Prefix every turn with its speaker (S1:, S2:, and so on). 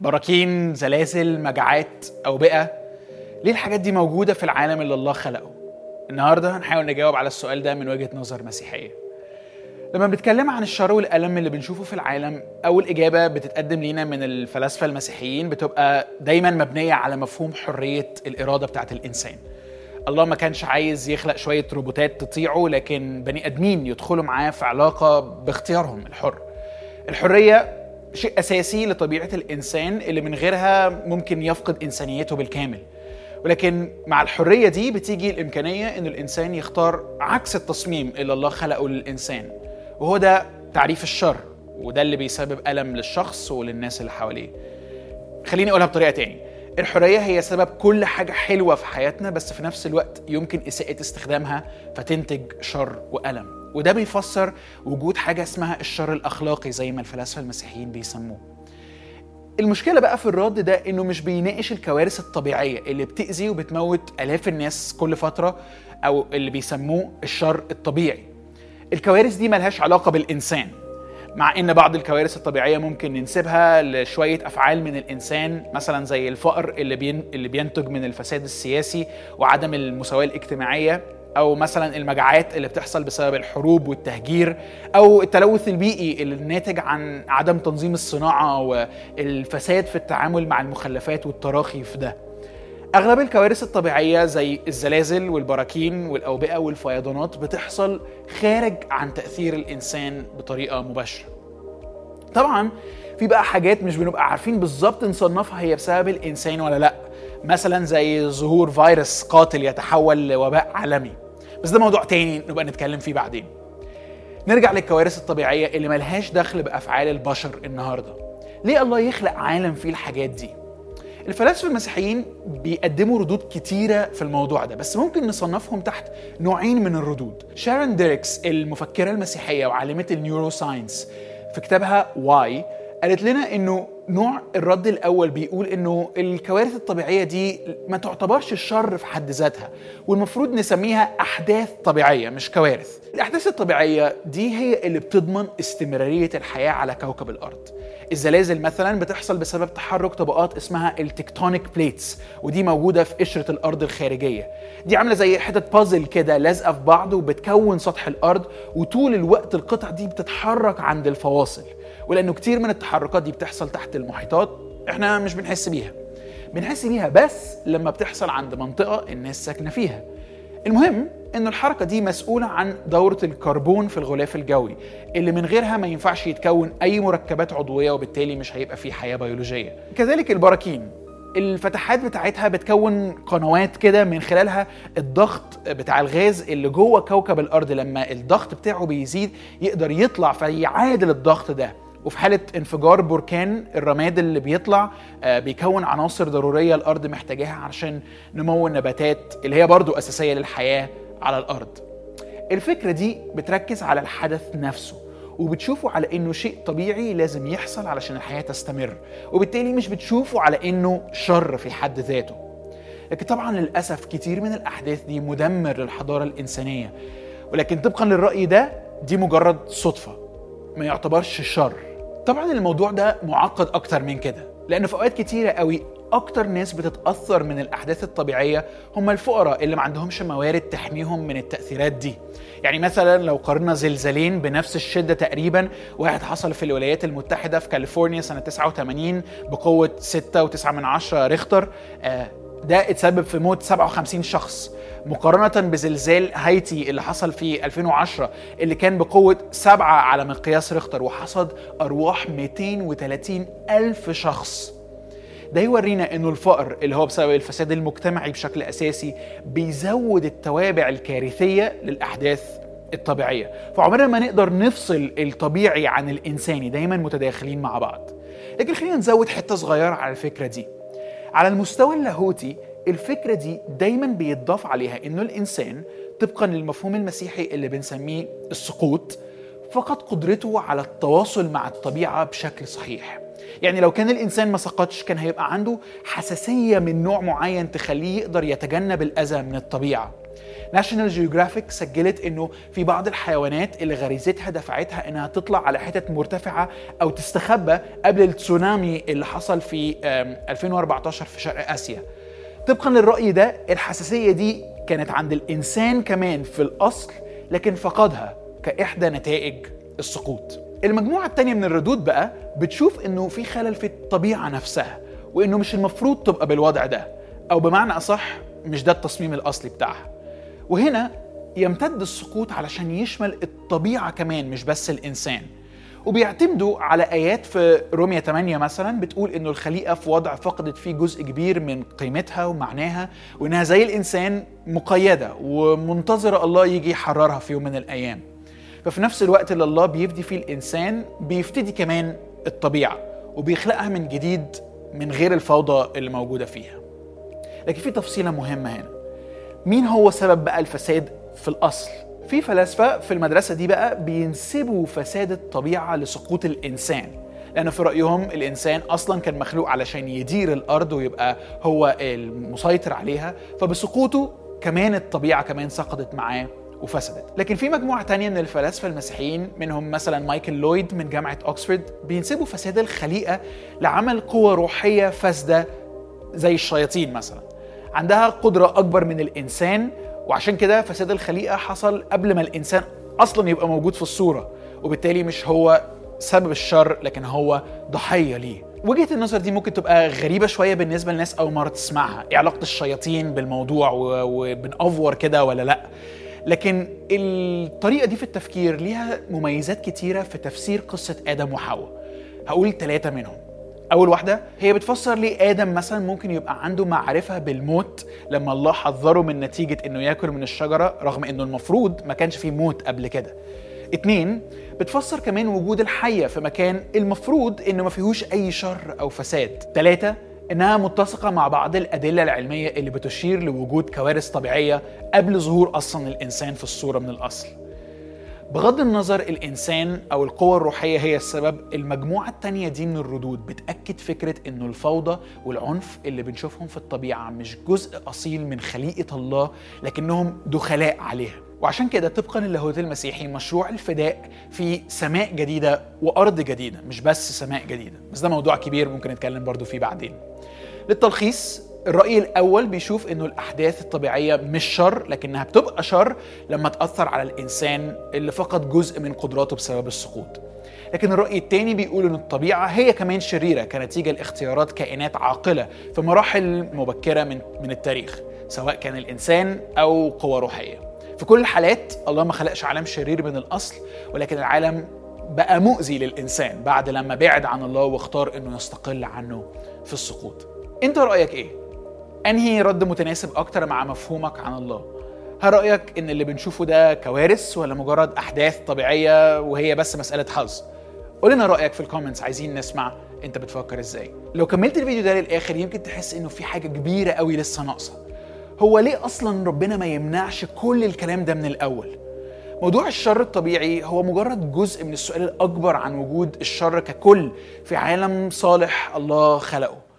S1: براكين زلازل مجاعات أوبئة. ليه الحاجات دي موجودة في العالم اللي الله خلقه؟ النهاردة هنحاول نجاوب على السؤال ده من وجهة نظر مسيحية. لما بنتكلم عن الشر والألم اللي بنشوفه في العالم أول إجابة بتتقدم لينا من الفلاسفة المسيحيين بتبقى دايما مبنية على مفهوم حرية الإرادة بتاعت الإنسان. الله ما كانش عايز يخلق شوية روبوتات تطيعه لكن بني آدمين يدخلوا معاه في علاقة باختيارهم الحر. الحرية شيء أساسي لطبيعة الإنسان اللي من غيرها ممكن يفقد إنسانيته بالكامل. ولكن مع الحرية دي بتيجي الإمكانية إن الإنسان يختار عكس التصميم اللي الله خلقه للإنسان. وهو ده تعريف الشر وده اللي بيسبب ألم للشخص وللناس اللي حواليه. خليني أقولها بطريقة تاني. الحرية هي سبب كل حاجة حلوة في حياتنا بس في نفس الوقت يمكن إساءة استخدامها فتنتج شر وألم. وده بيفسر وجود حاجة اسمها الشر الأخلاقي زي ما الفلاسفة المسيحيين بيسموه. المشكلة بقى في الرد ده إنه مش بيناقش الكوارث الطبيعية اللي بتأذي وبتموت آلاف الناس كل فترة أو اللي بيسموه الشر الطبيعي. الكوارث دي ملهاش علاقة بالإنسان مع إن بعض الكوارث الطبيعية ممكن ننسبها لشوية أفعال من الإنسان مثلا زي الفقر اللي بين اللي بينتج من الفساد السياسي وعدم المساواة الاجتماعية. أو مثلا المجاعات اللي بتحصل بسبب الحروب والتهجير أو التلوث البيئي اللي ناتج عن عدم تنظيم الصناعة والفساد في التعامل مع المخلفات والتراخي في ده. أغلب الكوارث الطبيعية زي الزلازل والبراكين والأوبئة والفيضانات بتحصل خارج عن تأثير الإنسان بطريقة مباشرة. طبعا في بقى حاجات مش بنبقى عارفين بالظبط نصنفها هي بسبب الإنسان ولا لأ. مثلا زي ظهور فيروس قاتل يتحول لوباء عالمي. بس ده موضوع تاني نبقى نتكلم فيه بعدين. نرجع للكوارث الطبيعية اللي ملهاش دخل بأفعال البشر النهارده. ليه الله يخلق عالم فيه الحاجات دي؟ الفلاسفة المسيحيين بيقدموا ردود كتيرة في الموضوع ده بس ممكن نصنفهم تحت نوعين من الردود. شارون ديريكس المفكرة المسيحية وعالمة ال neuroscience في كتابها Why قالت لنا إنه نوع الرد الأول بيقول إنه الكوارث الطبيعية دي ما تعتبرش الشر في حد ذاتها والمفروض نسميها أحداث طبيعية مش كوارث. الأحداث الطبيعية دي هي اللي بتضمن استمرارية الحياة على كوكب الأرض. الزلازل مثلا بتحصل بسبب تحرك طبقات اسمها ال tectonic plates ودي موجودة في قشرة الأرض الخارجية. دي عاملة زي حتت بازل كده لازقة في بعض وبتكون سطح الأرض وطول الوقت القطع دي بتتحرك عند الفواصل. ولأنه كتير من التحركات دي بتحصل تحت المحيطات إحنا مش بنحس بيها. بنحس بيها بس لما بتحصل عند منطقة الناس ساكنة فيها. المهم ان الحركة دي مسؤولة عن دورة الكربون في الغلاف الجوي اللي من غيرها ما ينفعش يتكون أي مركبات عضوية وبالتالي مش هيبقى فيه حياة بيولوجية. كذلك البراكين الفتحات بتاعتها بتكون قنوات كده من خلالها الضغط بتاع الغاز اللي جوه كوكب الأرض لما الضغط بتاعه بيزيد يقدر يطلع فيعادل الضغط ده. وفي حالة انفجار بركان الرماد اللي بيطلع بيكون عناصر ضرورية الأرض محتاجاها عشان نمو النباتات اللي هي برضو أساسية للحياة على الأرض. الفكرة دي بتركز على الحدث نفسه وبتشوفه على إنه شيء طبيعي لازم يحصل علشان الحياة تستمر وبالتالي مش بتشوفه على إنه شر في حد ذاته. لكن طبعا للأسف كتير من الأحداث دي مدمر للحضارة الإنسانية ولكن طبقا للرأي ده دي مجرد صدفة ما يعتبرش شر. طبعا الموضوع ده معقد أكتر من كده لأن في أوقات كتيرة قوي أكتر ناس بتتأثر من الأحداث الطبيعية هم الفقراء اللي ما عندهمش موارد تحميهم من التأثيرات دي. يعني مثلا لو قارنا زلزالين بنفس الشدة تقريبا واحد حصل في الولايات المتحدة في كاليفورنيا سنة 89 بقوة 6.9 من عشرة ريختر ده اتسبب في موت 57 شخص. مقارنة بزلزال هايتي اللي حصل في 2010 اللي كان بقوة 7 على مقياس ريختر وحصد أرواح 230 ألف شخص. ده يورينا إنه الفقر اللي هو بسبب الفساد المجتمعي بشكل أساسي بيزود التوابع الكارثية للأحداث الطبيعية. فعمرنا ما نقدر نفصل الطبيعي عن الإنساني دايما متداخلين مع بعض. لكن خلينا نزود حتة صغيرة على الفكرة دي. على المستوى اللاهوتي الفكرة دي دايما بيتضاف عليها إنه الإنسان طبقا للمفهوم المسيحي اللي بنسميه السقوط فقد قدرته على التواصل مع الطبيعة بشكل صحيح. يعني لو كان الإنسان ما سقطش كان هيبقى عنده حساسية من نوع معين تخليه يقدر يتجنب الأذى من الطبيعة. National Geographic سجلت إنه في بعض الحيوانات اللي غريزتها دفعتها إنها تطلع على حتت مرتفعة أو تستخبى قبل التسونامي اللي حصل في 2014 في شرق آسيا. طبقا للرأي ده الحساسية دي كانت عند الإنسان كمان في الأصل لكن فقدها كإحدى نتائج السقوط. المجموعة الثانية من الردود بقى بتشوف إنه في خلل في الطبيعة نفسها وإنه مش المفروض تبقى بالوضع ده أو بمعنى أصح مش ده التصميم الأصلي بتاعها. وهنا يمتد السقوط علشان يشمل الطبيعة كمان مش بس الإنسان. وبيعتمدوا على آيات في رومية 8 مثلا بتقول إنه الخليقة في وضع فقدت فيه جزء كبير من قيمتها ومعناها وإنها زي الإنسان مقيدة ومنتظرة الله يجي يحررها في يوم من الأيام. ففي نفس الوقت اللي الله بيفدي فيه الإنسان بيفتدي كمان الطبيعة وبيخلقها من جديد من غير الفوضى اللي موجودة فيها. لكن في تفصيلة مهمة هنا. مين هو سبب بقى الفساد في الأصل؟ في فلاسفة في المدرسة دي بقى بينسبوا فساد الطبيعة لسقوط الإنسان. لأن في رأيهم الإنسان أصلا كان مخلوق علشان يدير الأرض ويبقى هو المسيطر عليها فبسقوطه كمان الطبيعة كمان سقطت معاه وفسدت. لكن في مجموعة تانية من الفلاسفة المسيحيين منهم مثلا مايكل لويد من جامعة أكسفورد بينسبوا فساد الخليقة لعمل قوة روحية فاسدة زي الشياطين مثلا. عندها قدرة أكبر من الإنسان وعشان كده فساد الخليقة حصل قبل ما الإنسان أصلا يبقى موجود في الصورة وبالتالي مش هو سبب الشر لكن هو ضحية ليه. وجهة النظر دي ممكن تبقى غريبة شوية بالنسبة للناس أول مرة تسمعها إيه علاقة الشياطين بالموضوع وبنأفور كده ولا لأ. لكن الطريقة دي في التفكير ليها مميزات كتيرة في تفسير قصة آدم وحواء. هقول ثلاثة منهم. أول واحدة هي بتفسر ليه آدم مثلا ممكن يبقى عنده معرفة بالموت لما الله حذره من نتيجة إنه يأكل من الشجرة رغم إنه المفروض ما كانش فيه موت قبل كده. اتنين بتفسر كمان وجود الحية في مكان المفروض إنه ما فيهوش أي شر أو فساد. تلاتة إنها متسقة مع بعض الأدلة العلمية اللي بتشير لوجود كوارث طبيعية قبل ظهور أصلا الإنسان في الصورة من الأصل. بغض النظر الإنسان أو القوى الروحية هي السبب المجموعة التانية دي من الردود بتأكد فكرة أنه الفوضى والعنف اللي بنشوفهم في الطبيعة مش جزء أصيل من خليقة الله لكنهم دخلاء عليها. وعشان كده طبقا للاهوت المسيحي مشروع الفداء في سماء جديدة وأرض جديدة مش بس سماء جديدة. بس ده موضوع كبير ممكن نتكلم برضو فيه بعدين. للتلخيص الرأي الأول بيشوف إنه الأحداث الطبيعية مش شر لكنها بتبقى شر لما تأثر على الإنسان اللي فقد جزء من قدراته بسبب السقوط. لكن الرأي الثاني بيقول إن الطبيعة هي كمان شريرة كنتيجة لاختيارات كائنات عاقلة في مراحل مبكرة من من التاريخ، سواء كان الإنسان أو قوى روحية. في كل الحالات الله ما خلقش عالم شرير من الأصل ولكن العالم بقى مؤذي للإنسان بعد لما بعد عن الله واختار إنه يستقل عنه في السقوط. أنت رأيك إيه؟ انهي رد متناسب أكتر مع مفهومك عن الله؟ هل رأيك إن اللي بنشوفه ده كوارث ولا مجرد أحداث طبيعية وهي بس مسألة حظ؟ قول لنا رأيك في الكومنتس عايزين نسمع أنت بتفكر إزاي. لو كملت الفيديو ده للآخر يمكن تحس إنه في حاجة كبيرة قوي لسه ناقصة. هو ليه أصلا ربنا ما يمنعش كل الكلام ده من الأول؟ موضوع الشر الطبيعي هو مجرد جزء من السؤال الأكبر عن وجود الشر ككل في عالم صالح الله خلقه.